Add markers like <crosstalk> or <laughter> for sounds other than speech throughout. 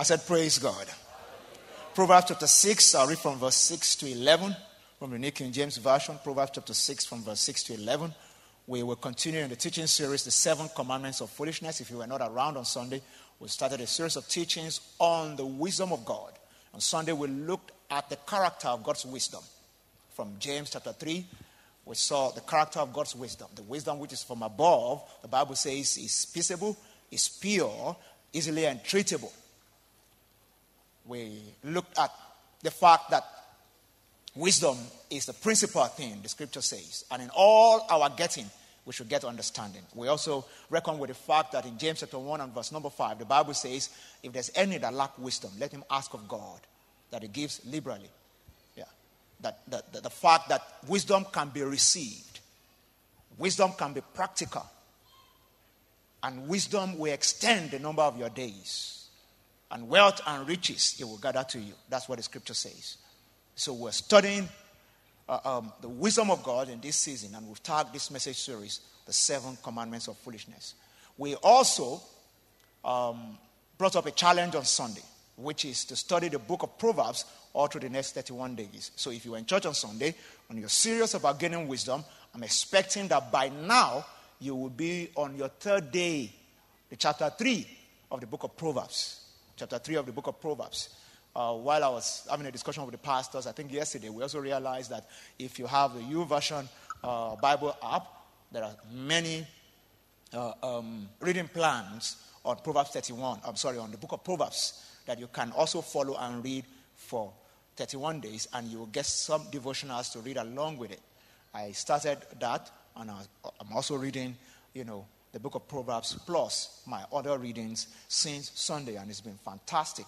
I said, Praise God. Proverbs chapter 6, I'll read from verse 6 to 11 from the New King James Version. Proverbs chapter 6, from verse 6 to 11. We will continue in the teaching series, The Seven Commandments of Foolishness. If you were not around on Sunday, we started a series of teachings on the wisdom of God. On Sunday, we looked at the character of God's wisdom. From James chapter 3, we saw the character of God's wisdom. The wisdom which is from above, the Bible says, is peaceable, is pure, easily entreatable. We looked at the fact that wisdom is the principal thing, the scripture says. And in all our getting, we should get understanding. We also reckon with the fact that in James chapter 1 and verse number 5, the Bible says, if there's any that lack wisdom, let him ask of God, that he gives liberally. Yeah. That, that, that the fact that wisdom can be received, wisdom can be practical, and wisdom will extend the number of your days. And wealth and riches it will gather to you. That's what the scripture says. So we're studying uh, um, the wisdom of God in this season, and we've tagged this message series, The Seven Commandments of Foolishness. We also um, brought up a challenge on Sunday, which is to study the book of Proverbs all through the next 31 days. So if you were in church on Sunday, and you're serious about gaining wisdom, I'm expecting that by now you will be on your third day, the chapter 3 of the book of Proverbs. Chapter 3 of the book of Proverbs. Uh, while I was having a discussion with the pastors, I think yesterday, we also realized that if you have the YouVersion uh, Bible app, there are many uh, um, reading plans on Proverbs 31. I'm sorry, on the book of Proverbs that you can also follow and read for 31 days, and you will get some devotionals to read along with it. I started that, and I'm also reading, you know, the book of Proverbs plus my other readings since Sunday, and it's been fantastic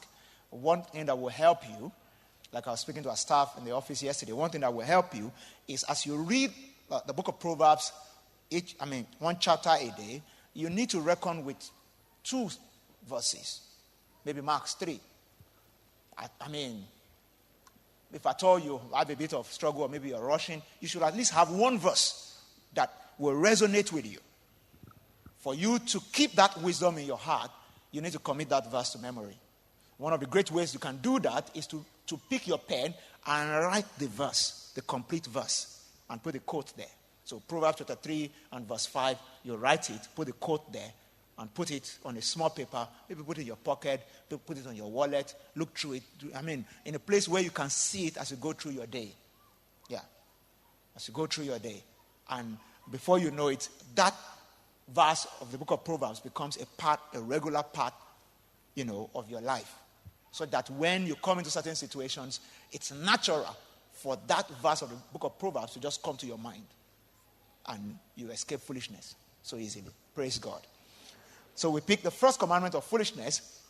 one thing that will help you, like I was speaking to our staff in the office yesterday, one thing that will help you is as you read uh, the book of Proverbs, each, I mean, one chapter a day, you need to reckon with two verses, maybe max three. I, I mean, if I told you have a bit of struggle or maybe you're rushing, you should at least have one verse that will resonate with you. For you to keep that wisdom in your heart, you need to commit that verse to memory. One of the great ways you can do that is to, to pick your pen and write the verse, the complete verse, and put the quote there. So, Proverbs chapter 3 and verse 5, you write it, put the quote there, and put it on a small paper. Maybe put it in your pocket, put it on your wallet, look through it. I mean, in a place where you can see it as you go through your day. Yeah. As you go through your day. And before you know it, that verse of the book of Proverbs becomes a part, a regular part, you know, of your life so that when you come into certain situations, it's natural for that verse of the book of Proverbs to just come to your mind and you escape foolishness so easily. Praise God. So we pick the first commandment of foolishness,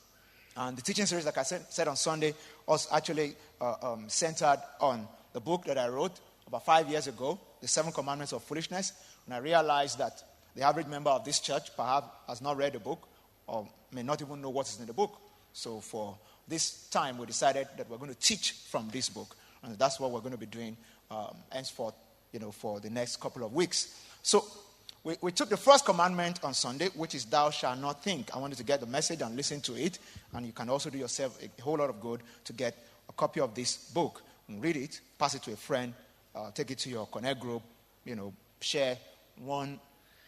and the teaching series, like I said, on Sunday, was actually uh, um, centered on the book that I wrote about five years ago, The Seven Commandments of Foolishness. And I realized that the average member of this church perhaps has not read the book or may not even know what is in the book. So for this time we decided that we're going to teach from this book. And that's what we're going to be doing um, henceforth, you know, for the next couple of weeks. So we, we took the first commandment on Sunday, which is thou shalt not think. I wanted to get the message and listen to it. And you can also do yourself a whole lot of good to get a copy of this book and read it, pass it to a friend, uh, take it to your connect group, you know, share one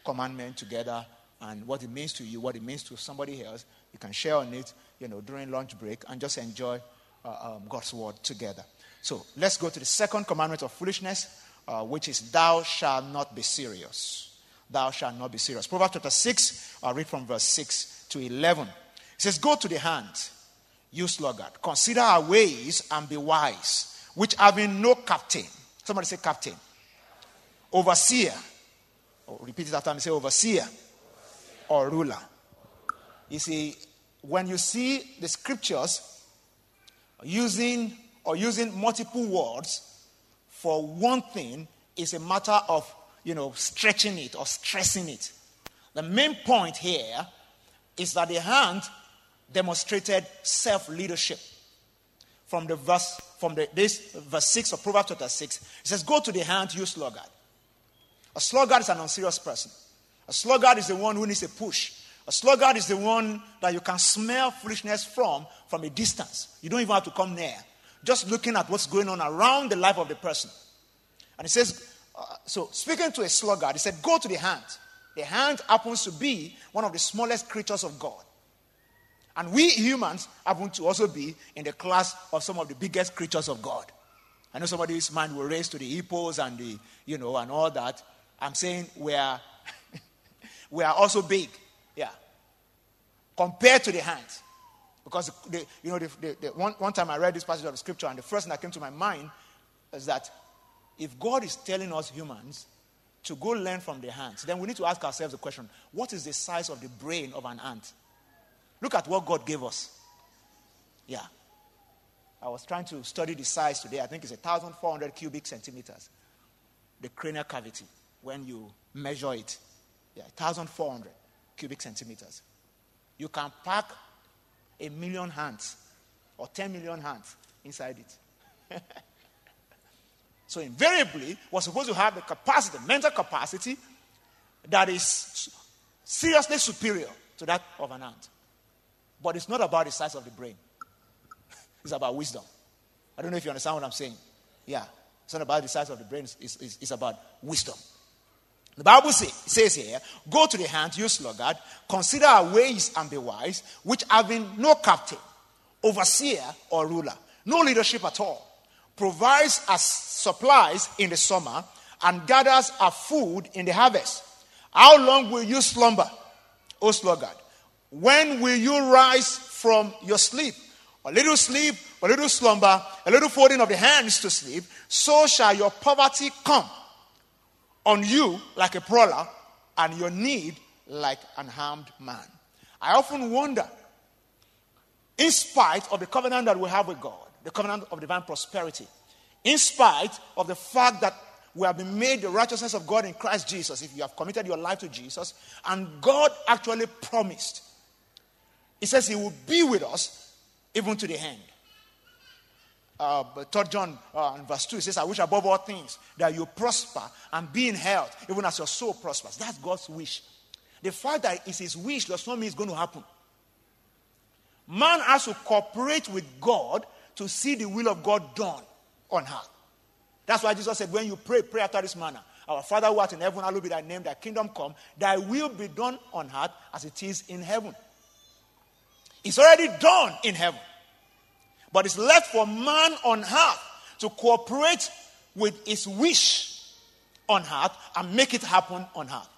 commandment together and what it means to you, what it means to somebody else. You can share on it you know, during lunch break and just enjoy uh, um, God's word together. So let's go to the second commandment of foolishness, uh, which is thou shalt not be serious. Thou shalt not be serious. Proverbs chapter 6, I'll read from verse 6 to 11. It says, Go to the hand, you sluggard. Consider our ways and be wise, which having no captain. Somebody say captain. Overseer. Repeat it after me. Say overseer or ruler. You see, when you see the scriptures using or using multiple words for one thing is a matter of you know stretching it or stressing it the main point here is that the hand demonstrated self-leadership from the verse from the, this verse 6 of proverbs chapter 6 it says go to the hand you sluggard a sluggard is an unserious person a sluggard is the one who needs a push A sluggard is the one that you can smell foolishness from from a distance. You don't even have to come near. Just looking at what's going on around the life of the person. And he says, uh, so speaking to a sluggard, he said, Go to the hand. The hand happens to be one of the smallest creatures of God. And we humans happen to also be in the class of some of the biggest creatures of God. I know somebody's mind will raise to the hippos and the, you know, and all that. I'm saying we are, <laughs> we are also big. Yeah. Compared to the hands. Because, the, you know, the, the, the, one, one time I read this passage of scripture, and the first thing that came to my mind is that if God is telling us humans to go learn from the ants, then we need to ask ourselves the question what is the size of the brain of an ant? Look at what God gave us. Yeah. I was trying to study the size today. I think it's 1,400 cubic centimeters. The cranial cavity, when you measure it. Yeah, 1,400 cubic centimeters. You can pack a million hands or 10 million hands inside it. <laughs> So invariably, we're supposed to have the capacity, the mental capacity, that is seriously superior to that of an ant. But it's not about the size of the brain. <laughs> it's about wisdom. I don't know if you understand what I'm saying. Yeah. It's not about the size of the brain, it's, it's, it's about wisdom. The Bible say, says here, go to the hand, you sluggard, consider our ways and be wise, which having no captain, overseer, or ruler, no leadership at all provides us supplies in the summer and gathers our food in the harvest. How long will you slumber, O sluggard? When will you rise from your sleep? A little sleep, a little slumber, a little folding of the hands to sleep, so shall your poverty come on you like a prowler, and your need like an harmed man. I often wonder, in spite of the covenant that we have with God, the covenant of divine prosperity. In spite of the fact that we have been made the righteousness of God in Christ Jesus, if you have committed your life to Jesus, and God actually promised, He says He will be with us even to the end. Uh, but 3 John uh, verse 2 says, I wish above all things that you prosper and be in health, even as your soul prospers. That's God's wish. The fact that it's His wish does not mean it's going to happen. Man has to cooperate with God to see the will of God done on earth. That's why Jesus said, when you pray, pray after this manner. Our Father who art in heaven, hallowed be thy name, thy kingdom come, thy will be done on earth as it is in heaven. It's already done in heaven. But it's left for man on earth to cooperate with his wish on earth and make it happen on earth.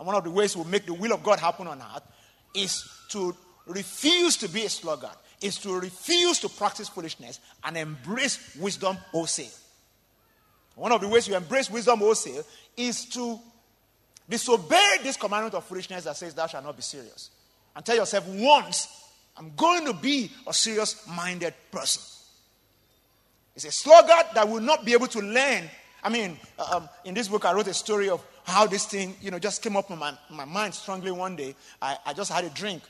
And one of the ways we make the will of God happen on earth is to refuse to be a sluggard, is to refuse to practice foolishness and embrace wisdom wholesale. One of the ways you embrace wisdom wholesale is to disobey this commandment of foolishness that says, Thou shalt not be serious. And tell yourself, once, I'm going to be a serious minded person. It's a sluggard that will not be able to learn. I mean, uh, um, in this book, I wrote a story of how this thing, you know, just came up in my, my mind strongly one day. I, I just had a drink,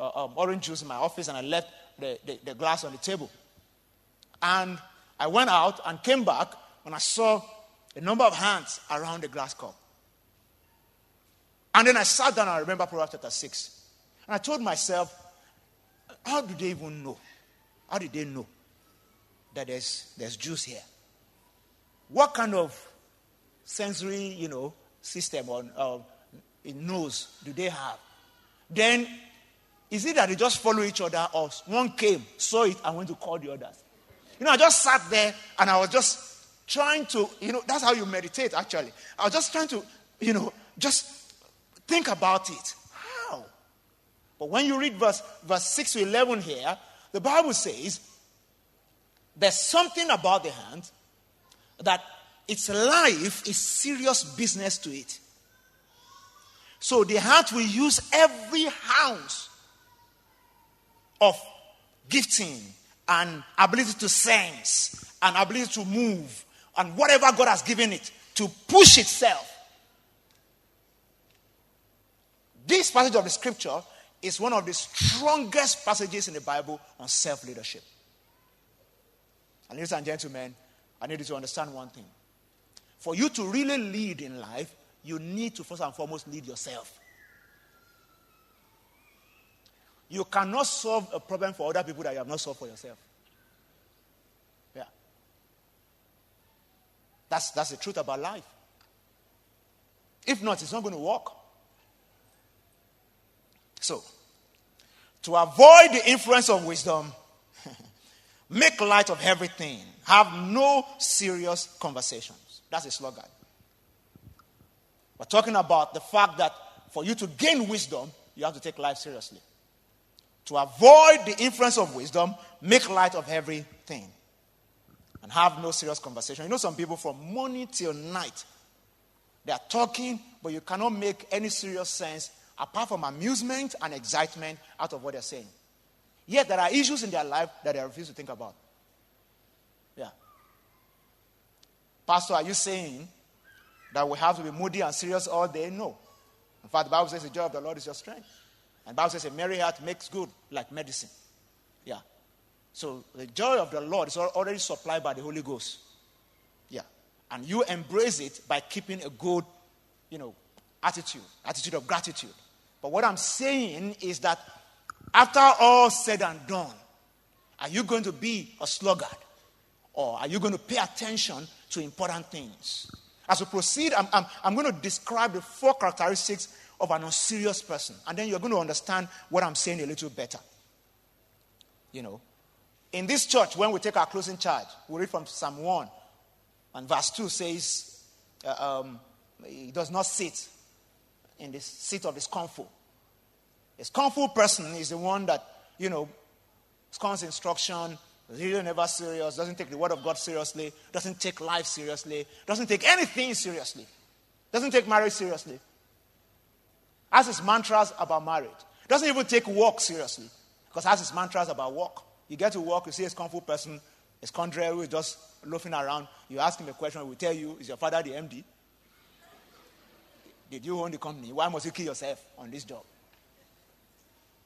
uh, um, orange juice in my office, and I left the, the, the glass on the table. And I went out and came back and I saw a number of hands around the glass cup. And then I sat down and I remember Proverbs chapter 6. And I told myself, how do they even know? How did they know that there's, there's Jews here? What kind of sensory, you know, system or uh, nose do they have? Then is it that they just follow each other or one came, saw it, and went to call the others? You know, I just sat there and I was just trying to, you know, that's how you meditate actually. I was just trying to, you know, just think about it. But when you read verse, verse 6 to 11 here, the Bible says there's something about the hand that its life is serious business to it. So the heart will use every ounce of gifting and ability to sense and ability to move and whatever God has given it to push itself. This passage of the scripture is one of the strongest passages in the Bible on self leadership. And ladies and gentlemen, I need you to understand one thing. For you to really lead in life, you need to first and foremost lead yourself. You cannot solve a problem for other people that you have not solved for yourself. Yeah. That's, that's the truth about life. If not, it's not going to work. So, to avoid the influence of wisdom, <laughs> make light of everything, have no serious conversations. That's a slogan. We're talking about the fact that for you to gain wisdom, you have to take life seriously. To avoid the influence of wisdom, make light of everything and have no serious conversation. You know, some people from morning till night, they are talking, but you cannot make any serious sense apart from amusement and excitement out of what they're saying. Yet there are issues in their life that they refuse to think about. Yeah. Pastor, are you saying that we have to be moody and serious all day? No. In fact, the Bible says the joy of the Lord is your strength. And Bible says a merry heart makes good like medicine. Yeah. So the joy of the Lord is already supplied by the Holy Ghost. Yeah. And you embrace it by keeping a good, you know, attitude, attitude of gratitude. But what I'm saying is that after all said and done, are you going to be a sluggard? Or are you going to pay attention to important things? As we proceed, I'm, I'm, I'm going to describe the four characteristics of an unserious person. And then you're going to understand what I'm saying a little better. You know, in this church, when we take our closing charge, we read from Psalm 1, and verse 2 says, uh, um, He does not sit in the seat of his comfort. His comfort person is the one that, you know, scorns instruction, really never serious, doesn't take the word of God seriously, doesn't take life seriously, doesn't take anything seriously, doesn't take marriage seriously has his mantras about marriage. Doesn't even take work seriously because has his mantras about work. You get to work, you see a scornful person, a scoundrel who is just loafing around. You ask him a question, he will tell you, Is your father the MD? Did you own the company? Why must you kill yourself on this job?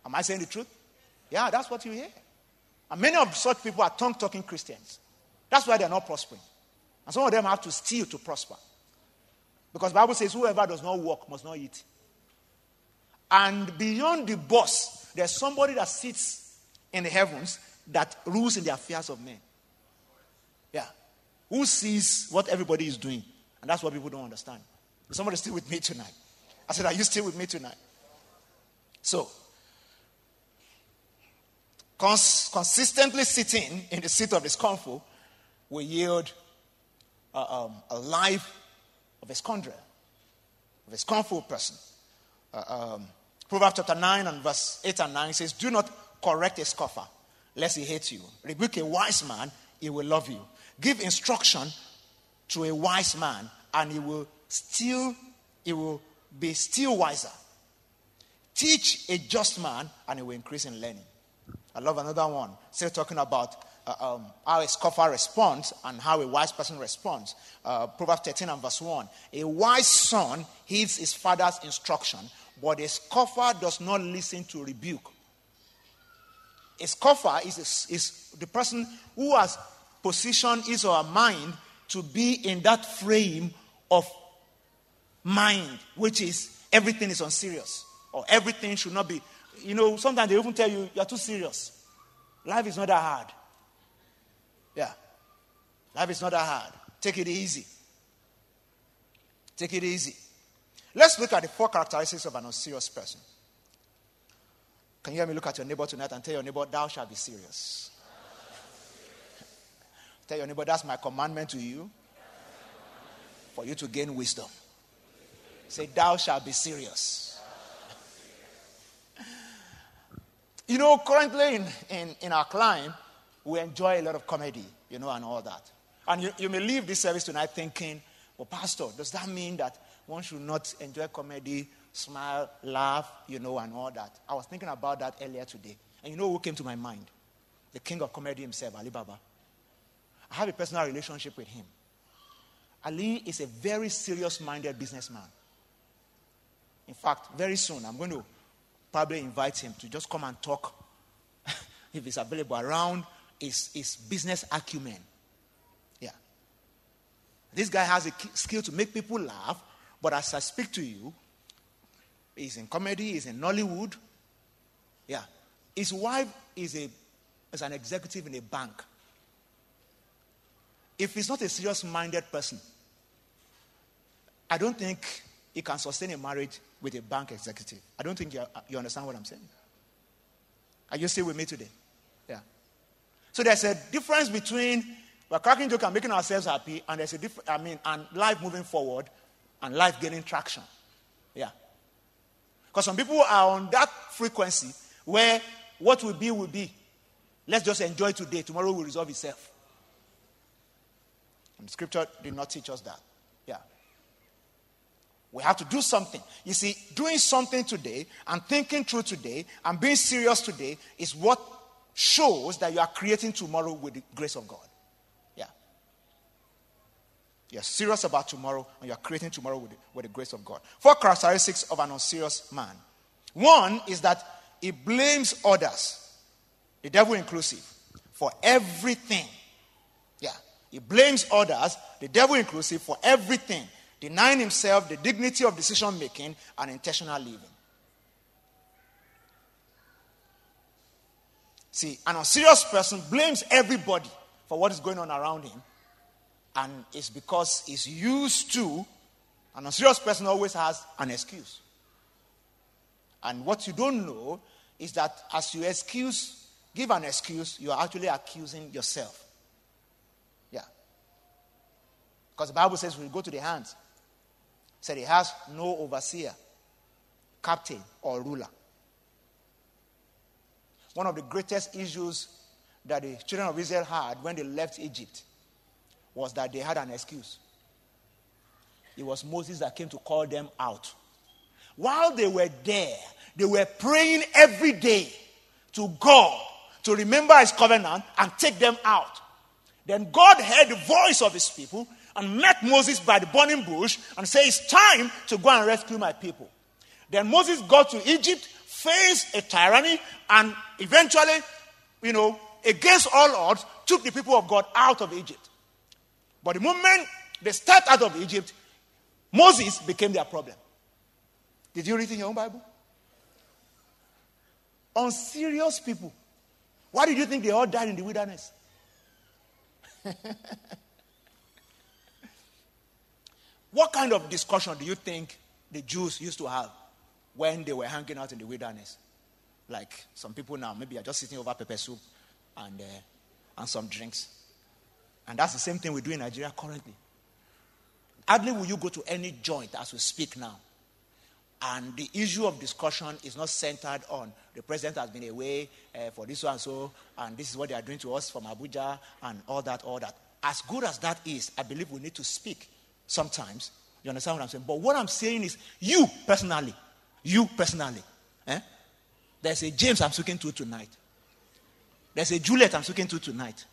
Am I saying the truth? Yeah, that's what you hear. And many of such people are tongue talking Christians. That's why they're not prospering. And some of them have to steal to prosper. Because Bible says, whoever does not work must not eat. And beyond the boss, there's somebody that sits in the heavens that rules in the affairs of men. Yeah. Who sees what everybody is doing? And that's what people don't understand. Somebody still with me tonight? I said, Are you still with me tonight? So, cons- consistently sitting in the seat of discomfort will yield uh, um, a life of a scoundrel, of a scornful person. Uh, um, Proverbs chapter 9 and verse 8 and 9 says, Do not correct a scoffer, lest he hate you. Rebuke a wise man, he will love you. Give instruction to a wise man, and he will still, he will be still wiser. Teach a just man, and he will increase in learning. I love another one, still talking about uh, um, how a scoffer responds and how a wise person responds. Uh, Proverbs 13 and verse 1. A wise son heeds his father's instruction, but a scoffer does not listen to rebuke. A scoffer is, a, is the person who has positioned his or her mind to be in that frame of mind, which is everything is unserious or everything should not be. You know, sometimes they even tell you you're too serious. Life is not that hard. Yeah. Life is not that hard. Take it easy. Take it easy. Let's look at the four characteristics of an unserious person. Can you hear me look at your neighbor tonight and tell your neighbor, Thou shalt be serious? tell your neighbor, That's my commandment to you for you to gain wisdom. Say, Thou shalt be serious. you know, currently in, in, in our climb, we enjoy a lot of comedy, you know, and all that. And you, you may leave this service tonight thinking, Well, Pastor, does that mean that one should not enjoy comedy, smile, laugh, you know, and all that. I was thinking about that earlier today. And you know who came to my mind? The king of comedy himself, Ali Baba. I have a personal relationship with him. Ali is a very serious minded businessman. In fact, very soon I'm going to probably invite him to just come and talk, <laughs> if he's available, around his, his business acumen. Yeah. This guy has a skill to make people laugh but as I speak to you, he's in comedy, he's in Nollywood. Yeah. His wife is, a, is an executive in a bank. If he's not a serious minded person, I don't think he can sustain a marriage with a bank executive. I don't think you, you understand what I'm saying. Are you still with me today? Yeah. So there's a difference between we're cracking joke and making ourselves happy, and there's a difference, I mean, and life moving forward and life gaining traction. Yeah. Because some people are on that frequency where what will be will be. Let's just enjoy today. Tomorrow will resolve itself. And scripture did not teach us that. We have to do something. You see, doing something today and thinking through today and being serious today is what shows that you are creating tomorrow with the grace of God. Yeah. You're serious about tomorrow and you're creating tomorrow with the, with the grace of God. Four characteristics of an unserious man. One is that he blames others, the devil inclusive, for everything. Yeah. He blames others, the devil inclusive, for everything, denying himself the dignity of decision making and intentional living. See, an unserious person blames everybody for what is going on around him, and it's because he's used to. An unserious person always has an excuse. And what you don't know is that as you excuse, give an excuse, you are actually accusing yourself. Yeah. Because the Bible says you go to the hands, said he has no overseer, captain, or ruler. One of the greatest issues that the children of Israel had when they left Egypt was that they had an excuse. It was Moses that came to call them out. While they were there, they were praying every day to God to remember his covenant and take them out. Then God heard the voice of his people and met Moses by the burning bush and said, It's time to go and rescue my people. Then Moses got to Egypt, faced a tyranny, and eventually, you know, against all odds, took the people of God out of Egypt. But the moment they stepped out of Egypt, Moses became their problem. Did you read in your own Bible? Unserious people. Why did you think they all died in the wilderness? <laughs> what kind of discussion do you think the Jews used to have when they were hanging out in the wilderness? Like some people now, maybe are just sitting over pepper soup and, uh, and some drinks. And that's the same thing we do in Nigeria currently. Hardly will you go to any joint as we speak now and the issue of discussion is not centered on the president has been away uh, for this one so, and this is what they are doing to us from Abuja and all that, all that. As good as that is, I believe we need to speak sometimes. You understand what I'm saying? But what I'm saying is, you personally, you personally, eh? there's a James I'm speaking to tonight. There's a Juliet I'm speaking to tonight.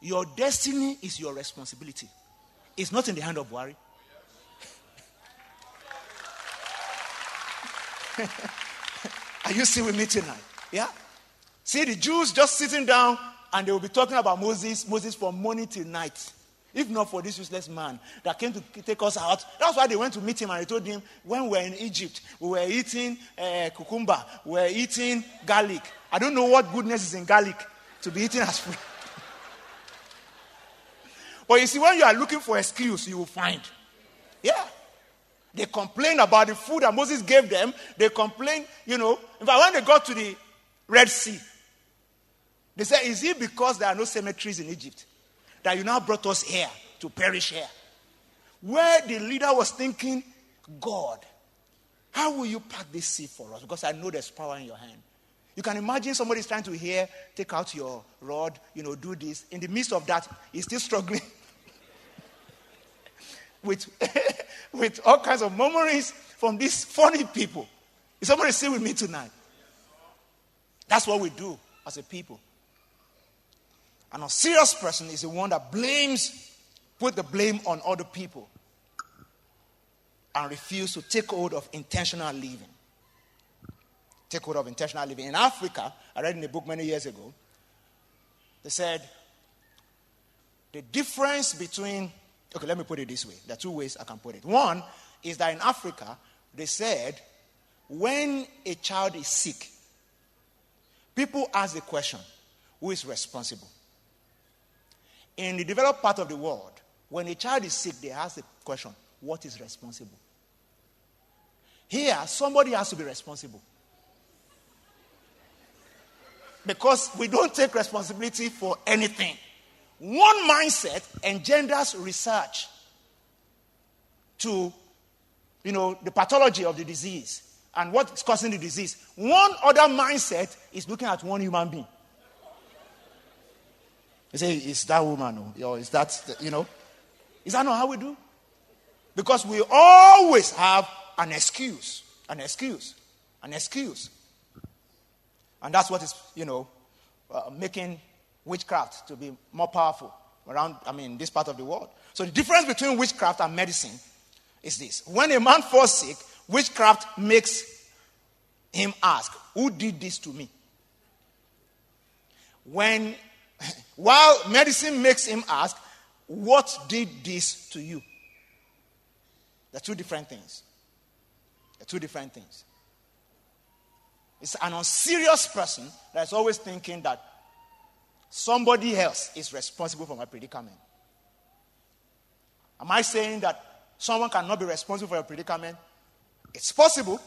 Your destiny is your responsibility. It's not in the hand of worry. <laughs> Are you still with me tonight? Yeah? See the Jews just sitting down and they will be talking about Moses, Moses from morning till night. If not for this useless man that came to take us out, that's why they went to meet him and they told him, when we were in Egypt, we were eating uh, cucumber, we were eating garlic. I don't know what goodness is in garlic to be eating as food. <laughs> but you see, when you are looking for excuse, you will find. Yeah. They complained about the food that Moses gave them. They complained, you know. In fact, when they got to the Red Sea, they said, Is it because there are no cemeteries in Egypt that you now brought us here to perish here? Where the leader was thinking, God, how will you pack this sea for us? Because I know there's power in your hand. You can imagine somebody's trying to hear, take out your rod, you know, do this. In the midst of that, he's still struggling <laughs> with <laughs> with all kinds of memories from these funny people. Is somebody still with me tonight? That's what we do as a people. And a serious person is the one that blames, put the blame on other people, and refuse to take hold of intentional living. Take hold of intentional living. In Africa, I read in a book many years ago, they said the difference between Okay, let me put it this way. There are two ways I can put it. One is that in Africa, they said when a child is sick, people ask the question who is responsible? In the developed part of the world, when a child is sick, they ask the question, what is responsible? Here, somebody has to be responsible. Because we don't take responsibility for anything. One mindset engenders research to, you know, the pathology of the disease and what's causing the disease. One other mindset is looking at one human being. You say, is that woman, or is that, you know? Is that not how we do? Because we always have an excuse, an excuse, an excuse. And that's what is, you know, uh, making witchcraft to be more powerful around, I mean, this part of the world. So the difference between witchcraft and medicine is this. When a man falls sick, witchcraft makes him ask, Who did this to me? When, while medicine makes him ask, What did this to you? They're two different things. They're two different things. It's an unserious person that's always thinking that somebody else is responsible for my predicament. Am I saying that someone cannot be responsible for your predicament? It's possible,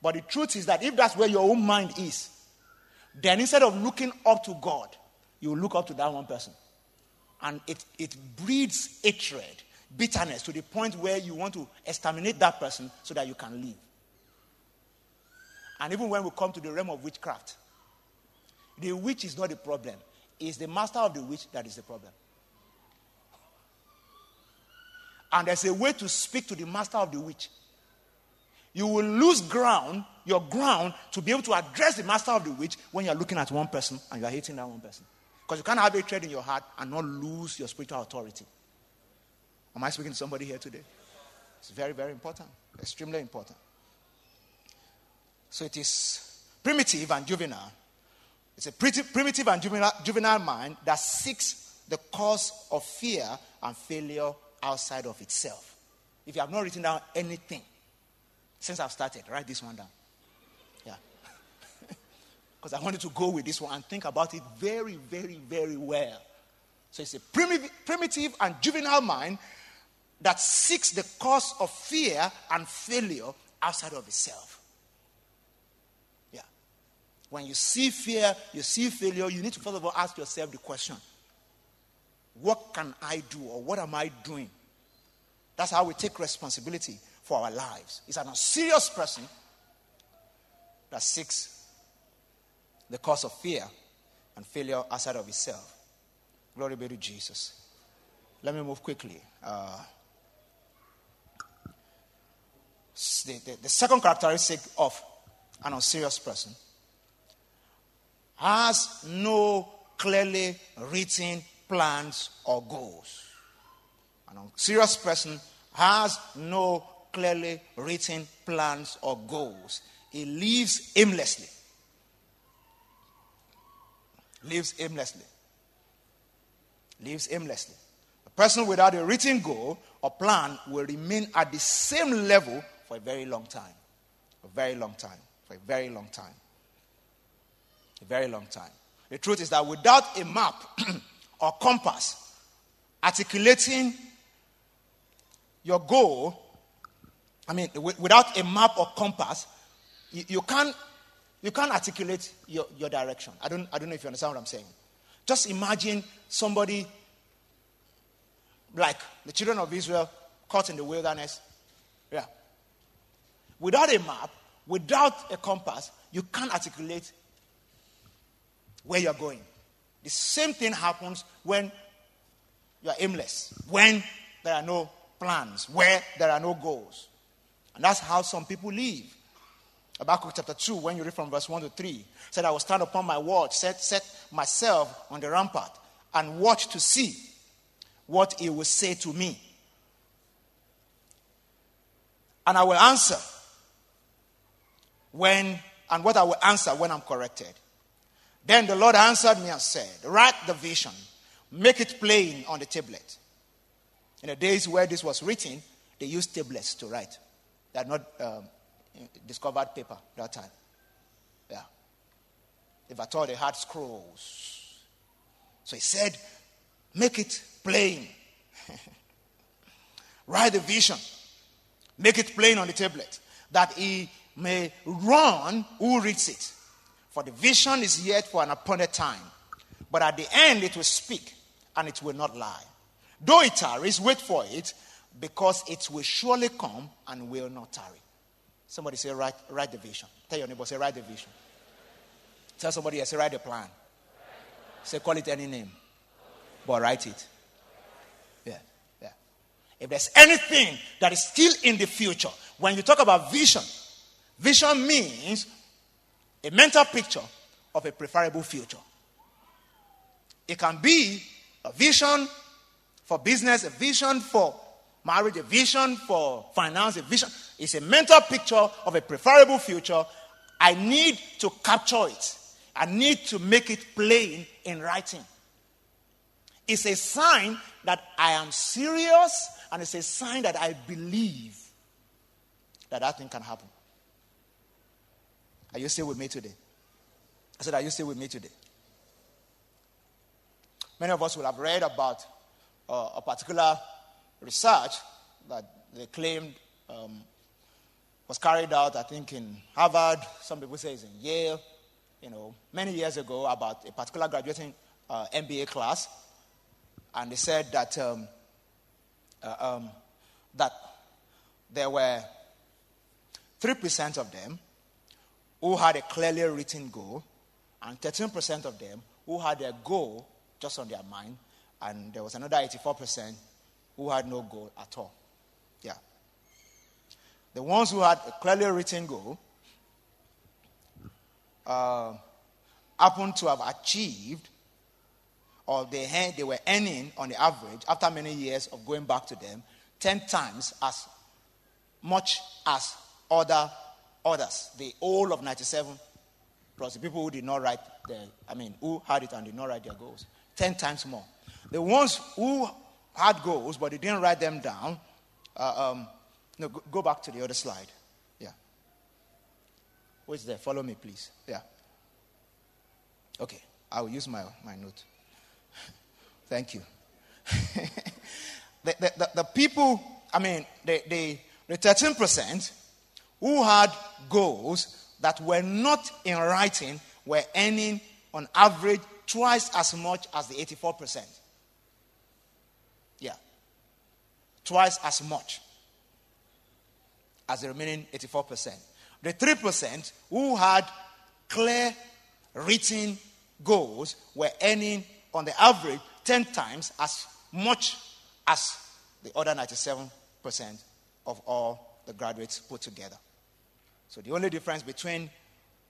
but the truth is that if that's where your own mind is, then instead of looking up to God, you look up to that one person. And it, it breeds hatred, bitterness to the point where you want to exterminate that person so that you can live. And even when we come to the realm of witchcraft, the witch is not the problem, it's the master of the witch that is the problem. And there's a way to speak to the master of the witch. You will lose ground, your ground, to be able to address the master of the witch when you're looking at one person and you're hating that one person. Because you can't have a trade in your heart and not lose your spiritual authority. Am I speaking to somebody here today? It's very, very important. Extremely important. So it is primitive and juvenile. It's a pretty primitive and juvenile, juvenile mind that seeks the cause of fear and failure outside of itself. If you have not written down anything since I've started, write this one down. Because I wanted to go with this one and think about it very, very, very well. So it's a primitive, primitive and juvenile mind that seeks the cause of fear and failure outside of itself. Yeah. When you see fear, you see failure, you need to first of all ask yourself the question What can I do or what am I doing? That's how we take responsibility for our lives. It's an unserious person that seeks the cause of fear and failure outside of itself. Glory be to Jesus. Let me move quickly. Uh, the, the, the second characteristic of an unserious person has no clearly written plans or goals. An unserious person has no clearly written plans or goals. He lives aimlessly. Lives aimlessly. Lives aimlessly. A person without a written goal or plan will remain at the same level for a very long time. A very long time. For a very long time. A very long time. The truth is that without a map <clears throat> or compass articulating your goal, I mean, without a map or compass, you, can't you can't articulate your, your direction. I don't, I don't know if you understand what I'm saying. Just imagine somebody like the children of Israel caught in the wilderness. Yeah. Without a map, without a compass, you can't articulate where you're going. The same thing happens when you are aimless, when there are no plans, where there are no goals. And that's how some people live. Habakkuk chapter 2, when you read from verse 1 to 3, said, I will stand upon my watch, set, set myself on the rampart, and watch to see what he will say to me. And I will answer when, and what I will answer when I'm corrected. Then the Lord answered me and said, Write the vision, make it plain on the tablet. In the days where this was written, they used tablets to write. They are not um, discovered paper that time. Yeah. if at all they had scrolls. So he said, Make it plain. <laughs> Write the vision. Make it plain on the tablet that he may run who reads it. For the vision is yet for an appointed time. But at the end it will speak and it will not lie. Though it tarries, wait for it because it will surely come and will not tarry. Somebody say, write, write the vision. Tell your neighbor, say, write the vision. Tell somebody say, write the plan. Say, call it any name. But write it. Yeah, yeah. If there's anything that is still in the future, when you talk about vision, vision means a mental picture of a preferable future. It can be a vision for business, a vision for marriage, a vision for finance, a vision. It's a mental picture of a preferable future. I need to capture it. I need to make it plain in writing. It's a sign that I am serious and it's a sign that I believe that that thing can happen. Are you still with me today? I said, Are you still with me today? Many of us will have read about uh, a particular research that they claimed um, was carried out, I think, in Harvard. Some people say it's in Yale. You know, many years ago, about a particular graduating uh, MBA class, and they said that um, uh, um, that there were three percent of them who had a clearly written goal, and 13% of them who had a goal just on their mind, and there was another 84% who had no goal at all. Yeah. The ones who had a clearly written goal uh, happened to have achieved, or they, they were earning on the average, after many years of going back to them, 10 times as much as other others, the whole of 97, plus the people who did not write their, I mean, who had it and did not write their goals, 10 times more. The ones who had goals but they didn't write them down, uh, um, no, go, go back to the other slide. Yeah. Who is there? Follow me, please. Yeah. Okay, I will use my, my note. <laughs> Thank you. <laughs> the, the, the, the, people, I mean, the, the, the 13%, who had goals that were not in writing were earning on average twice as much as the 84%. Yeah. Twice as much as the remaining 84%. The 3% who had clear written goals were earning on the average 10 times as much as the other 97% of all the graduates put together. So the only difference between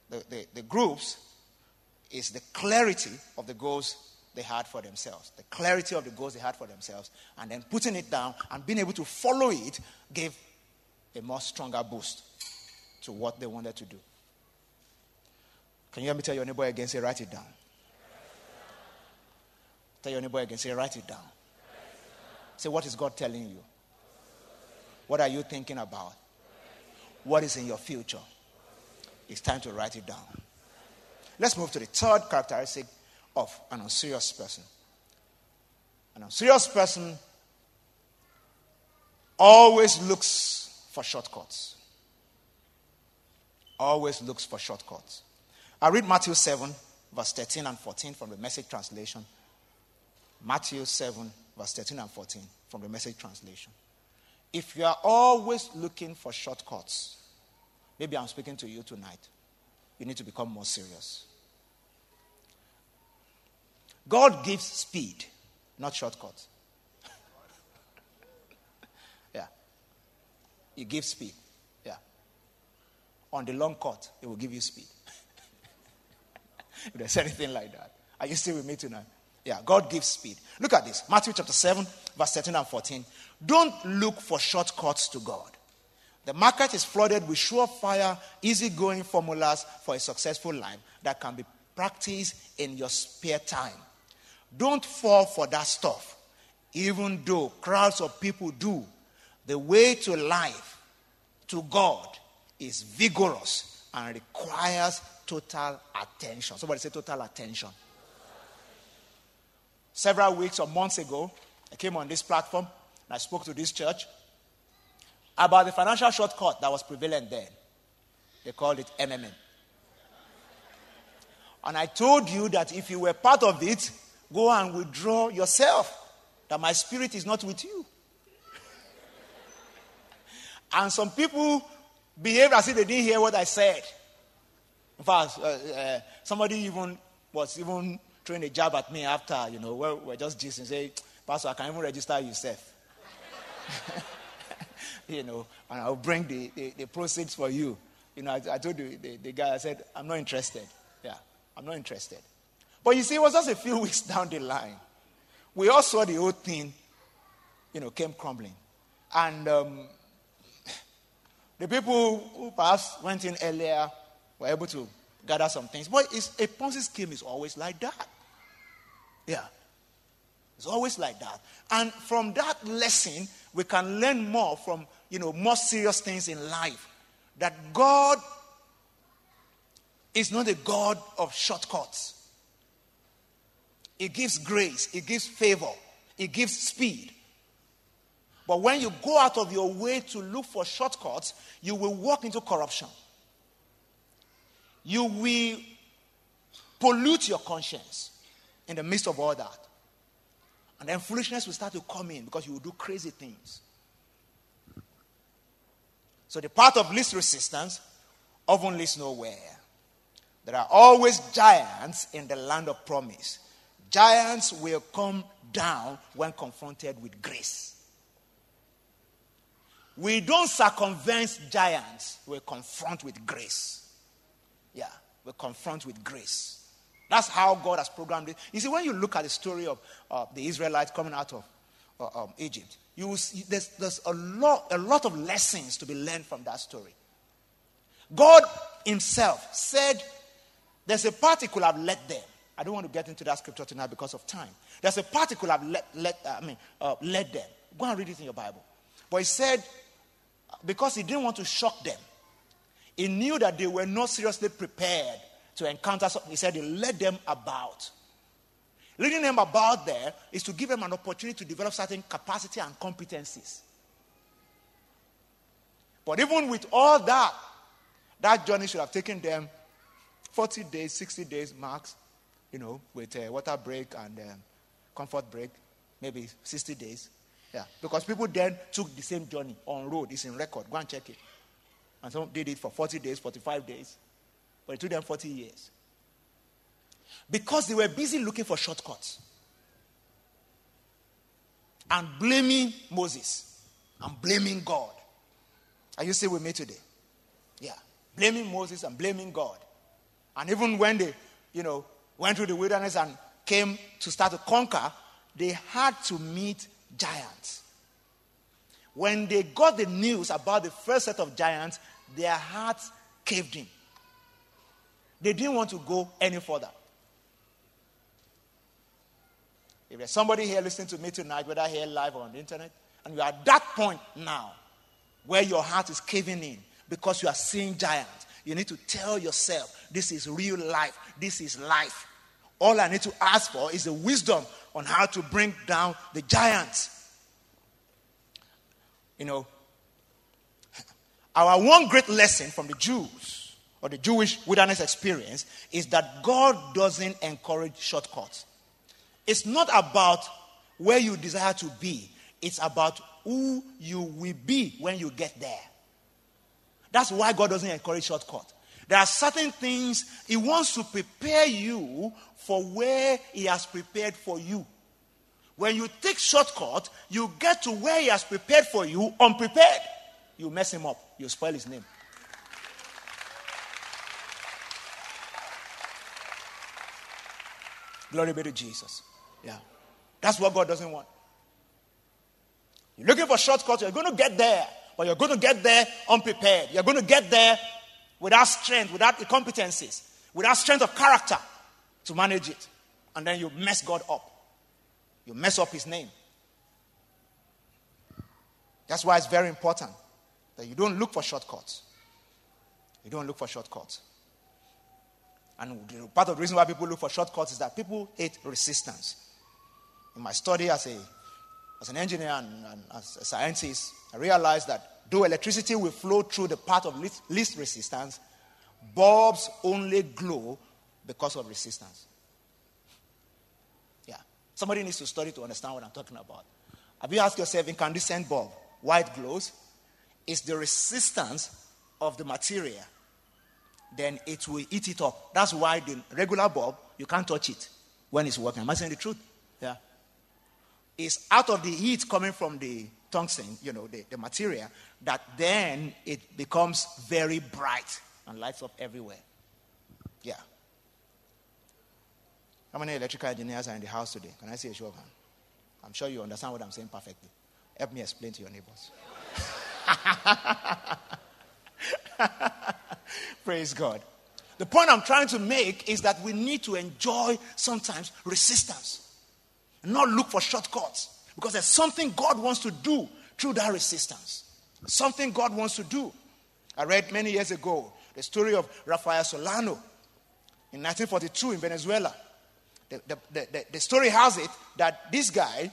the, the, the groups is the clarity of the goals they had for themselves. The clarity of the goals they had for themselves. And then putting it down and being able to follow it gave a more stronger boost to what they wanted to do. Can you hear me tell your neighbor again? Say, write it down. Tell your neighbor again, say, write it down. Say, what is God telling you? What are you thinking about? what is in your future. It's time to write it down. Let's move to the third characteristic of an unserious person. An unserious person always looks for shortcuts. Always looks for shortcuts. I read Matthew 7, verse 13 and 14 from the message translation. Matthew 7, verse 13 and 14 from the message translation. If you are always looking for shortcuts, maybe I'm speaking to you tonight, you need to become more serious. God gives speed, not shortcuts. <laughs> yeah. He gives speed. Yeah. On the long cut, He will give you speed. <laughs> if there's anything like that. Are you still with me tonight? Yeah, God gives speed. Look at this Matthew chapter 7, verse 13 and 14. Don't look for shortcuts to God. The market is flooded with surefire, easygoing formulas for a successful life that can be practiced in your spare time. Don't fall for that stuff, even though crowds of people do. The way to life, to God, is vigorous and requires total attention. Somebody say total attention. Several weeks or months ago, I came on this platform and I spoke to this church about the financial shortcut that was prevalent then. They called it MMM. And I told you that if you were part of it, go and withdraw yourself, that my spirit is not with you. <laughs> and some people behaved as if they didn't hear what I said. In fact, uh, uh, somebody even was even throwing a jab at me after, you know, we're, we're just and say, Pastor, I can even register yourself. <laughs> you know, and I'll bring the, the, the, proceeds for you. You know, I, I told the, the, the guy, I said, I'm not interested. Yeah, I'm not interested. But you see, it was just a few weeks down the line. We all saw the whole thing, you know, came crumbling. And um, the people who perhaps went in earlier were able to gather some things. But a Ponzi scheme is always like that. Yeah. It's always like that. And from that lesson, we can learn more from, you know, more serious things in life. That God is not a God of shortcuts. He gives grace, it gives favor, it gives speed. But when you go out of your way to look for shortcuts, you will walk into corruption you will pollute your conscience in the midst of all that. And then foolishness will start to come in because you will do crazy things. So the path of least resistance often leads nowhere. There are always giants in the land of promise. Giants will come down when confronted with grace. We don't circumvent giants, we confront with grace. Yeah, we confront with grace. That's how God has programmed it. You see, when you look at the story of uh, the Israelites coming out of uh, um, Egypt, you will see there's, there's a, lot, a lot of lessons to be learned from that story. God Himself said, There's a particle I've let them. I don't want to get into that scripture tonight because of time. There's a particle I've let, let uh, I mean, uh, led them. Go and read it in your Bible. But He said, because He didn't want to shock them, he knew that they were not seriously prepared to encounter something. He said he led them about. Leading them about there is to give them an opportunity to develop certain capacity and competencies. But even with all that, that journey should have taken them 40 days, 60 days max, you know, with a water break and comfort break, maybe 60 days. Yeah, because people then took the same journey on road. It's in record. Go and check it. And some did it for 40 days, 45 days. But it took them 40 years. Because they were busy looking for shortcuts. And blaming Moses. And blaming God. Are you still with me today? Yeah. Blaming Moses and blaming God. And even when they, you know, went through the wilderness and came to start to conquer, they had to meet giants. When they got the news about the first set of giants, their hearts caved in. They didn't want to go any further. If there's somebody here listening to me tonight, whether here live or on the internet, and you're at that point now where your heart is caving in because you are seeing giants, you need to tell yourself, this is real life. This is life. All I need to ask for is the wisdom on how to bring down the giants. You know, our one great lesson from the Jews or the Jewish wilderness experience is that God doesn't encourage shortcuts. It's not about where you desire to be, it's about who you will be when you get there. That's why God doesn't encourage shortcuts. There are certain things He wants to prepare you for where He has prepared for you. When you take shortcut, you get to where he has prepared for you unprepared. You mess him up. You spoil his name. Glory be to Jesus. Yeah. That's what God doesn't want. You're looking for shortcuts, you're going to get there, but you're going to get there unprepared. You're going to get there without strength, without the competencies, without strength of character to manage it. And then you mess God up you mess up his name. That's why it's very important that you don't look for shortcuts. You don't look for shortcuts. And part of the reason why people look for shortcuts is that people hate resistance. In my study as, a, as an engineer and, and as a scientist, I realized that though electricity will flow through the path of least, least resistance, bulbs only glow because of resistance. Yeah. Somebody needs to study to understand what I'm talking about. Have you asked yourself, incandescent bulb, why it glows? It's the resistance of the material. Then it will eat it up. That's why the regular bulb, you can't touch it when it's working. Am I saying the truth? Yeah. It's out of the heat coming from the tungsten, you know, the, the material, that then it becomes very bright and lights up everywhere. Yeah. How many electrical engineers are in the house today? Can I see a show of hands? I'm sure you understand what I'm saying perfectly. Help me explain to your neighbors. <laughs> Praise God. The point I'm trying to make is that we need to enjoy sometimes resistance not look for shortcuts because there's something God wants to do through that resistance. Something God wants to do. I read many years ago the story of Rafael Solano in 1942 in Venezuela. The, the, the, the, story has it that this guy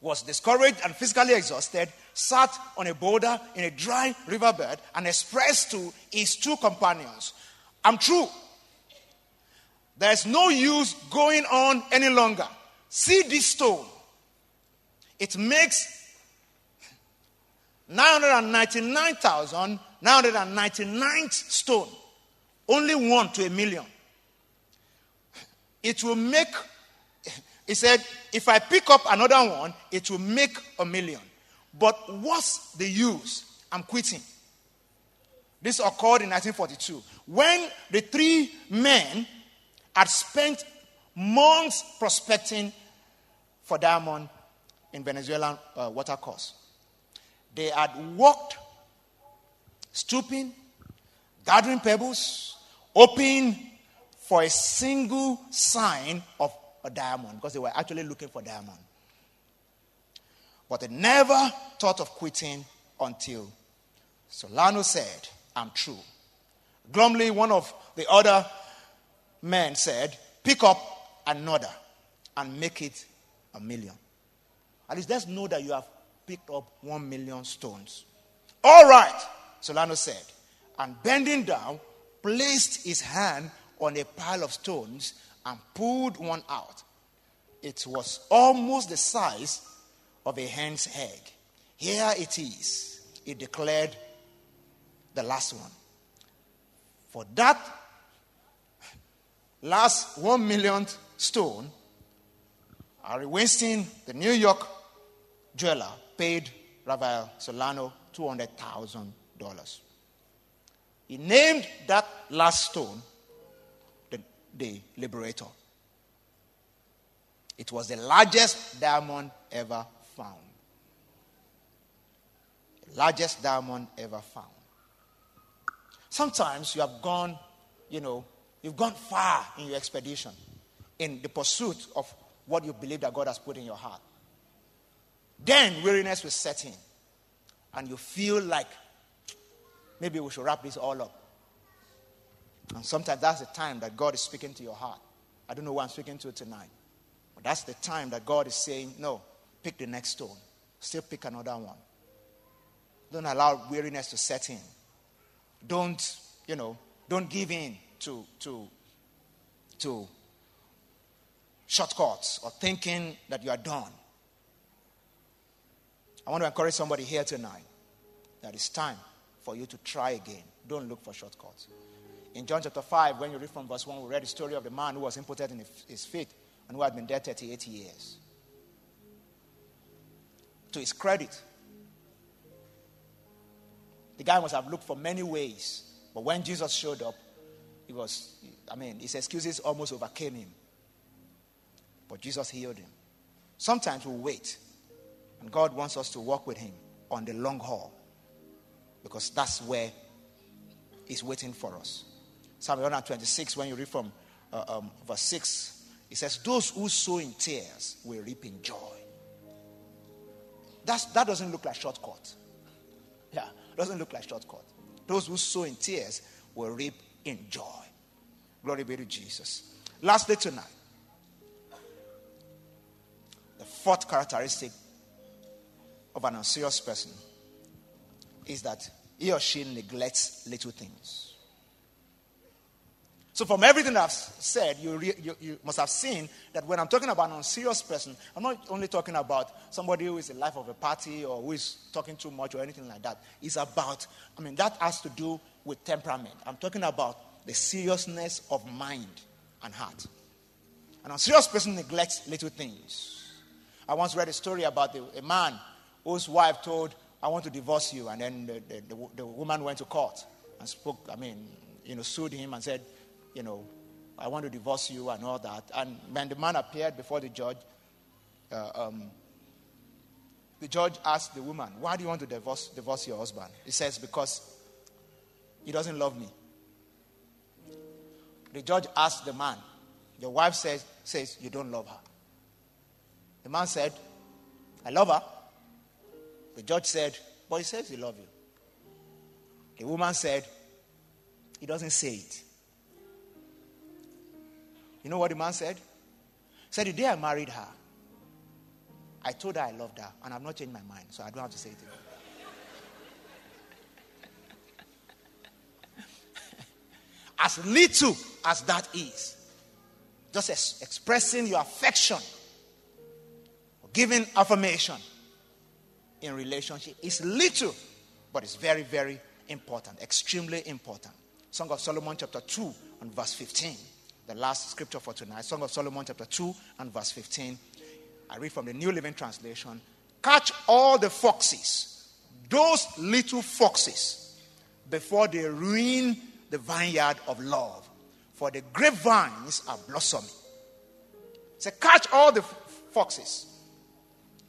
was discouraged and physically exhausted, sat on a boulder in a dry riverbed, and expressed to his two companions, I'm true. There's no use going on any longer. See this stone. It makes 999,999 stone. Only one to a million. It will make, he said, if I pick up another one, it will make a million. But what's the use? I'm quitting. This occurred in 1942 when the three men had spent months prospecting for diamond in Venezuelan uh, watercourse. They had walked, stooping, gathering pebbles, hoping for a single sign of a diamond because they were actually looking for diamond. But they never thought of quitting until Solano said, I'm true. Glumly, one of the other men said, Pick up another and make it a million. At least let's know that you have picked up one million stones. All right, Solano said, and bending down, placed his hand on a pile of stones and pulled one out. It was almost the size of a hen's egg. Here it is, he declared the last one. For that last one millionth stone, Harry Winston, the New York jeweler, paid Rafael Solano $200,000. He named that last stone the, the Liberator. It was the largest diamond ever found. The largest diamond ever found. Sometimes you have gone, you know, you've gone far in your expedition in the pursuit of what you believe that God has put in your heart. Then weariness will set in. And you feel like maybe we should wrap this all up. And sometimes that's the time that God is speaking to your heart. I don't know who I'm speaking to tonight. But that's the time that God is saying, no, pick the next stone. Still pick another one. Don't allow weariness to set in. Don't, you know, don't give in to, to, to shortcuts or thinking that you are done. I want to encourage somebody here tonight that it's time for you to try again. Don't look for shortcuts. In John chapter 5, when you read from verse 1, we read the story of the man who was impotent in his feet and who had been dead 38 years. To his credit, the guy must have looked for many ways. But when Jesus showed up, he was, I mean, his excuses almost overcame him. But Jesus healed him. Sometimes we wait and God wants us to walk with Him on the long haul because that's where He's waiting for us. Psalm 126, when you read from uh, um, verse 6, it says, Those who sow in tears will reap in joy. That's, that doesn't look like shortcut. Yeah, doesn't look like shortcut. Those who sow in tears will reap in joy. Glory be to Jesus. Lastly, tonight, the fourth characteristic of an unserious person is that he or she neglects little things. So, from everything I've said, you, re, you, you, must have seen that when I'm talking about an unserious person, I'm not only talking about somebody who is the life of a party or who is talking too much or anything like that. It's about, I mean, that has to do with temperament. I'm talking about the seriousness of mind and heart. An unserious person neglects little things. I once read a story about a, a man whose wife told, I want to divorce you. And then the, the, the, the woman went to court and spoke, I mean, you know, sued him and said, you know, I want to divorce you and all that. And when the man appeared before the judge, uh, um, the judge asked the woman, Why do you want to divorce, divorce your husband? He says, Because he doesn't love me. The judge asked the man, Your wife says, says you don't love her. The man said, I love her. The judge said, But he says he loves you. The woman said, He doesn't say it. You know what the man said? He said, The day I married her, I told her I loved her, and I've not changed my mind, so I don't have to say it <laughs> as little as that is, just ex- expressing your affection, giving affirmation in relationship is little, but it's very, very important, extremely important. Song of Solomon, chapter 2, and verse 15 the last scripture for tonight, Song of Solomon, chapter 2 and verse 15. I read from the New Living Translation. Catch all the foxes, those little foxes, before they ruin the vineyard of love, for the grapevines are blossoming. Say, so catch all the foxes,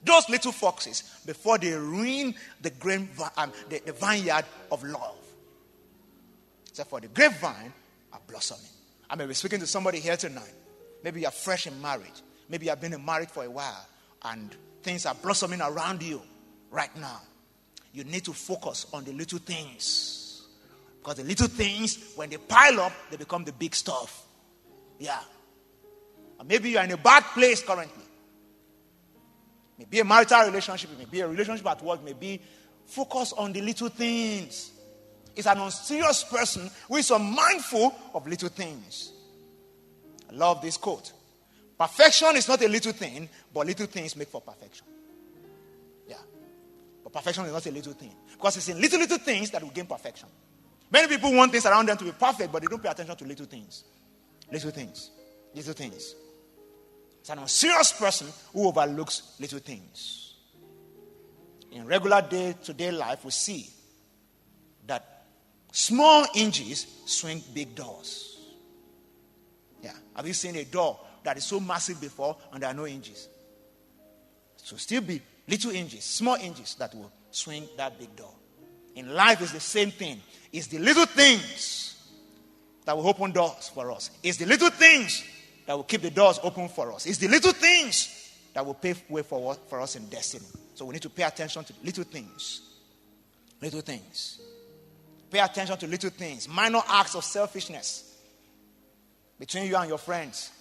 those little foxes, before they ruin the, grain, um, the, the vineyard of love. So for the grapevine are blossoming. I may be speaking to somebody here tonight. Maybe you're fresh in marriage. Maybe you've been married for a while and things are blossoming around you right now. You need to focus on the little things. Because the little things, when they pile up, they become the big stuff. Yeah. And maybe you're in a bad place currently. Maybe a marital relationship, it may be a relationship at work, maybe focus on the little things It's an unserious person who is unmindful of little things. I love this quote. Perfection is not a little thing, but little things make for perfection. Yeah. But perfection is not a little thing. Because it's in little, little things that will gain perfection. Many people want things around them to be perfect, but they don't pay attention to little things. Little things. Little things. It's an unserious person who overlooks little things. In regular day to day life, we see that Small hinges swing big doors. Yeah. Have you seen a door that is so massive before and there are no hinges? So still be little hinges, small hinges that will swing that big door. In life is the same thing. It's the little things that will open doors for us. It's the little things that will keep the doors open for us. It's the little things that will pave way for, for us in destiny. So we need to pay attention to little things. Little things. Pay attention to little things, minor acts of selfishness between you and your friends.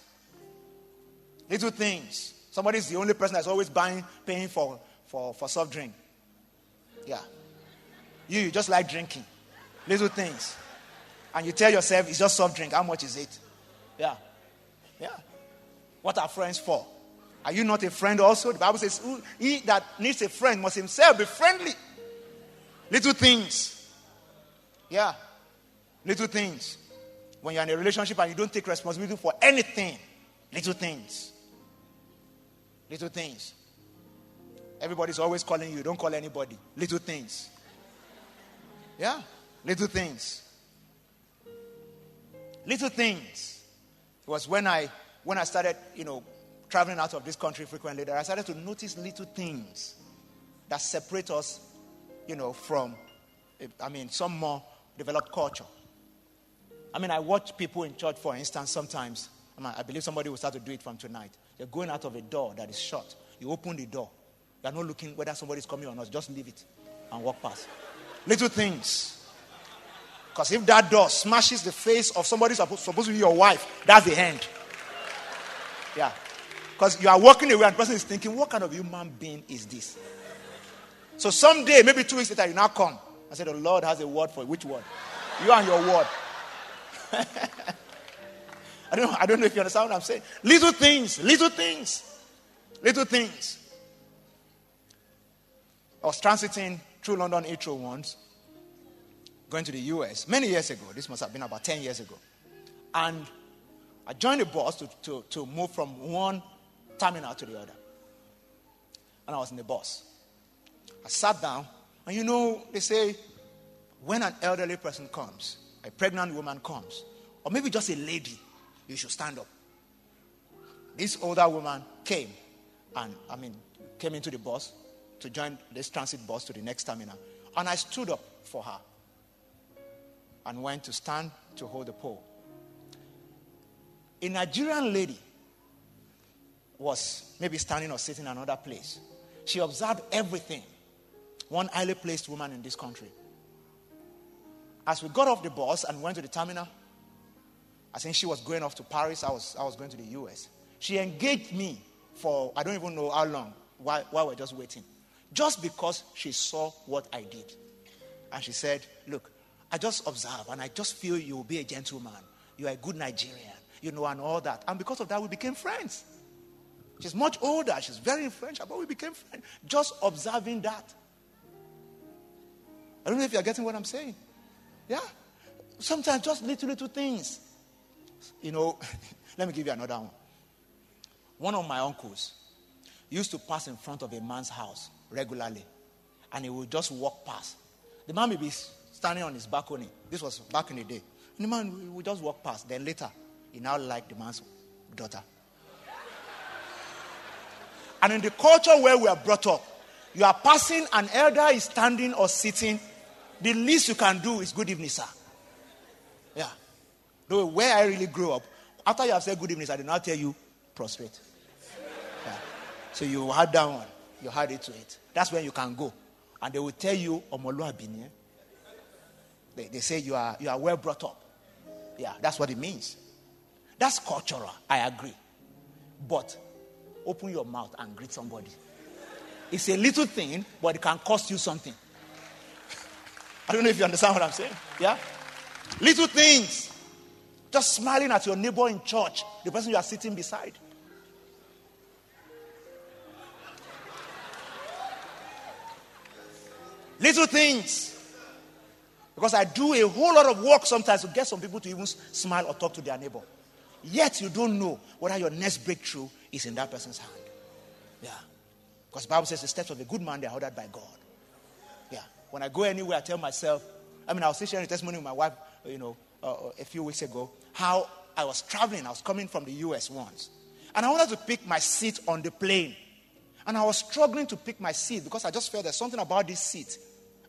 Little things. Somebody's the only person that's always buying, paying for, for, for soft drink. Yeah. You, you just like drinking. Little things. And you tell yourself, it's just soft drink. How much is it? Yeah. Yeah. What are friends for? Are you not a friend also? The Bible says, He that needs a friend must himself be friendly. Little things. Yeah. Little things. When you're in a relationship and you don't take responsibility for anything, little things. Little things. Everybody's always calling you. Don't call anybody. Little things. Yeah. Little things. Little things. It was when I when I started, you know, traveling out of this country frequently that I started to notice little things that separate us, you know, from I mean, some more developed culture. I mean, I watch people in church, for instance, sometimes. I, mean, I believe somebody will start to do it from tonight. You're going out of a door that is shut. You open the door. You're not looking whether somebody's coming or not. Just leave it and walk past. Little things. Because if that door smashes the face of somebody supposed, supposed to be your wife, that's the end. Yeah. Because you are walking away and the person is thinking, what kind of human being is this? So someday, maybe two weeks later, you now come. I said, the Lord has a word for you. Which word? You and your word. <laughs> I don't, know, I don't know if you understand what I'm saying. Little things, little things, little things. I was transiting through London Heathrow once, going to the US many years ago. This must have been about 10 years ago. And I joined the bus to, to, to move from one terminal to the other. And I was in the bus. I sat down, and you know, they say when an elderly person comes, a pregnant woman comes, or maybe just a lady, you should stand up. This older woman came and, I mean, came into the bus to join this transit bus to the next terminal. And I stood up for her and went to stand to hold the pole. A Nigerian lady was maybe standing or sitting in another place. She observed everything. One highly placed woman in this country. As we got off the bus and went to the terminal, I think she was going off to Paris, I was, I was going to the US. She engaged me for I don't even know how long while, while we're just waiting just because she saw what I did. And she said, Look, I just observe and I just feel you will be a gentleman. You are a good Nigerian, you know, and all that. And because of that, we became friends. She's much older, she's very influential, but we became friends. Just observing that. I don't know if you're getting what I'm saying. Yeah. Sometimes just little, little things. You know, <laughs> let me give you another one. One of my uncles used to pass in front of a man's house regularly. And he would just walk past. The man may be standing on his balcony. This was back in the day. And the man would just walk past. Then later, he now liked the man's daughter. And in the culture where we are brought up, you are passing, an elder is standing or sitting. The least you can do is good evening, sir. Yeah. Though where I really grew up, after you have said good evening, I did not tell you prostrate. Yeah. So you had that one. You had it to it. That's when you can go. And they will tell you, Omoluabini. They, they say you are, you are well brought up. Yeah, that's what it means. That's cultural. I agree. But open your mouth and greet somebody. It's a little thing, but it can cost you something. I don't know if you understand what I'm saying. Yeah? Little things. Just smiling at your neighbor in church, the person you are sitting beside. Little things. Because I do a whole lot of work sometimes to get some people to even smile or talk to their neighbor. Yet you don't know whether your next breakthrough is in that person's hand. Yeah. Because the Bible says the steps of a good man they are ordered by God. Yeah. When I go anywhere, I tell myself, I mean, I was sharing a testimony with my wife, you know, uh, a few weeks ago, how I was traveling. I was coming from the US once. And I wanted to pick my seat on the plane. And I was struggling to pick my seat because I just felt there's something about this seat.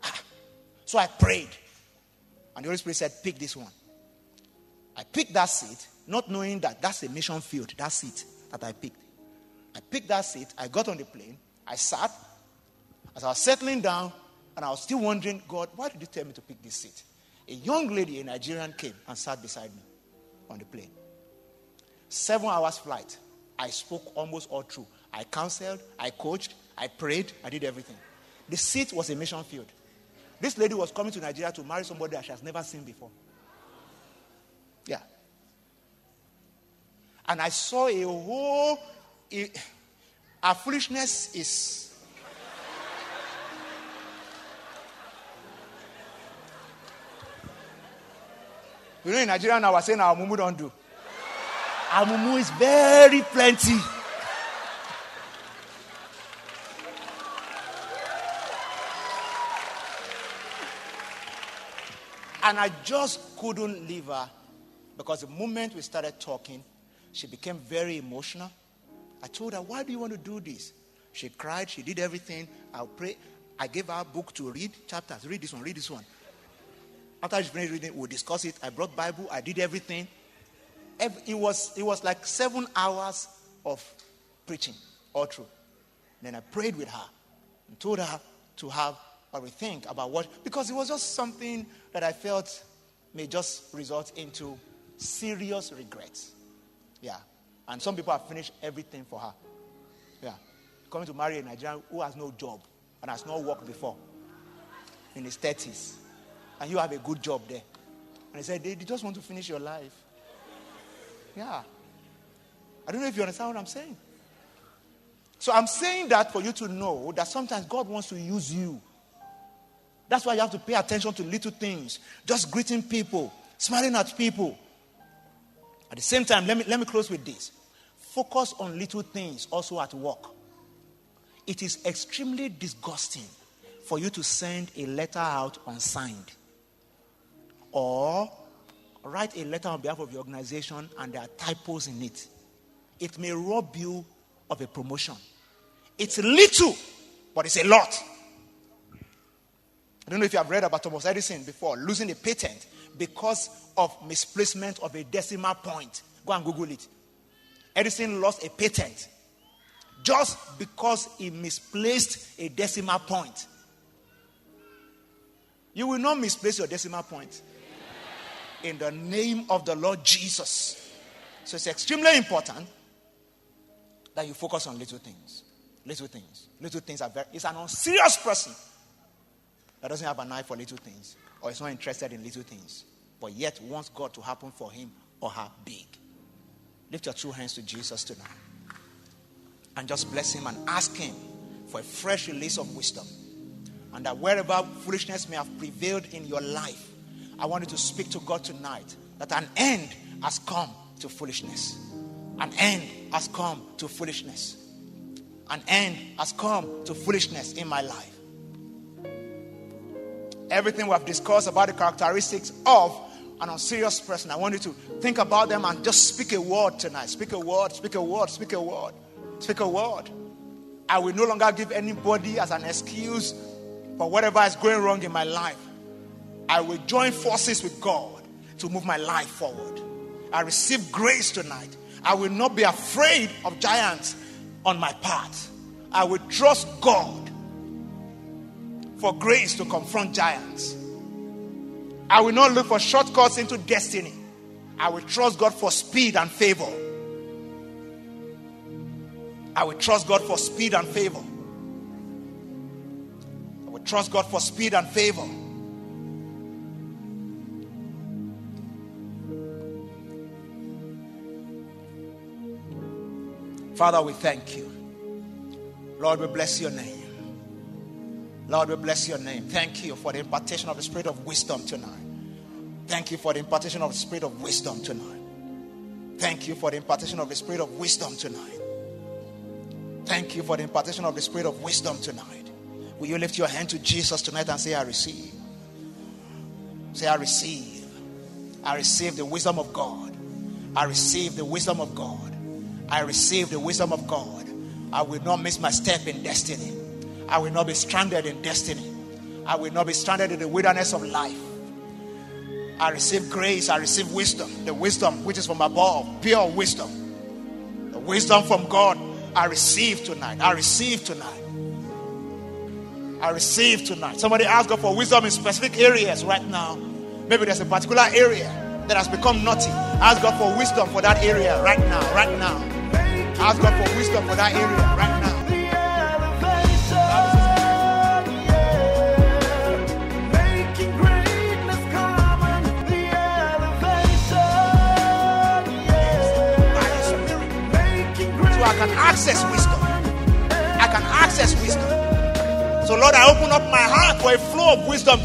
Ah. So I prayed. And the Holy Spirit said, Pick this one. I picked that seat, not knowing that that's a mission field, that seat that I picked. I picked that seat. I got on the plane. I sat. As I was settling down, and I was still wondering, God, why did you tell me to pick this seat? A young lady, a Nigerian, came and sat beside me on the plane. Seven hours flight. I spoke almost all through. I counseled, I coached, I prayed, I did everything. The seat was a mission field. This lady was coming to Nigeria to marry somebody that she has never seen before. Yeah. And I saw a whole. A, our foolishness is. You know, in Nigeria now, we're saying our mumu don't do. Our mumu is very plenty. And I just couldn't leave her because the moment we started talking, she became very emotional. I told her, Why do you want to do this? She cried, she did everything. I'll pray. I gave her a book to read, chapters. Read this one, read this one. After she finished reading, we discussed it. I brought Bible, I did everything. It was, it was like seven hours of preaching all through. Then I prayed with her and told her to have a rethink about what, because it was just something that I felt may just result into serious regrets. Yeah. And some people have finished everything for her. Yeah. Coming to marry a Nigerian who has no job and has not worked before in his 30s. And you have a good job there. And he said, they, they just want to finish your life. Yeah. I don't know if you understand what I'm saying. So I'm saying that for you to know that sometimes God wants to use you. That's why you have to pay attention to little things. Just greeting people, smiling at people. At the same time, let me, let me close with this. Focus on little things also at work. It is extremely disgusting for you to send a letter out unsigned or write a letter on behalf of your organization and there are typos in it. It may rob you of a promotion. It's little, but it's a lot. I don't know if you have read about Thomas Edison before, losing a patent because of misplacement of a decimal point. Go and Google it. Edison lost a patent just because he misplaced a decimal point. You will not misplace your decimal point. In the name of the Lord Jesus. So it's extremely important that you focus on little things. Little things. Little things are very. It's an unserious person that doesn't have an eye for little things or is not interested in little things, but yet wants God to happen for him or her big. Lift your two hands to Jesus tonight and just bless him and ask him for a fresh release of wisdom. And that wherever foolishness may have prevailed in your life, I want you to speak to God tonight that an end has come to foolishness. An end has come to foolishness. An end has come to foolishness in my life. Everything we have discussed about the characteristics of an unserious person, I want you to think about them and just speak a word tonight. Speak a word, speak a word, speak a word, speak a word. I will no longer give anybody as an excuse for whatever is going wrong in my life. I will join forces with God to move my life forward. I receive grace tonight I will not be afraid of giants on my path. I will trust God for grace to confront giants. I will not look for shortcuts into destiny. I will trust God for speed and favor. I will trust God for speed and favor. I will trust God for speed and favor. Father, we thank you. Lord, we bless your name. Lord, we bless your name. Thank you for the impartation of the spirit of wisdom tonight. Thank you for the impartation of the spirit of wisdom tonight. Thank you for the impartation of the spirit of wisdom tonight. Thank you for the impartation of the spirit of wisdom tonight. Will you lift your hand to Jesus tonight and say, I receive? Say, I receive. I receive the wisdom of God. I receive the wisdom of God. I receive the wisdom of God. I will not miss my step in destiny. I will not be stranded in destiny. I will not be stranded in the wilderness of life. I receive grace. I receive wisdom. The wisdom which is from above, pure wisdom. The wisdom from God I receive tonight. I receive tonight. I receive tonight. Somebody ask God for wisdom in specific areas right now. Maybe there's a particular area that has become naughty. Ask God for wisdom for that area right now, right now. Ask God for wisdom for that area right now. Access wisdom. I can access wisdom. So, Lord, I open up my heart for a flow of wisdom.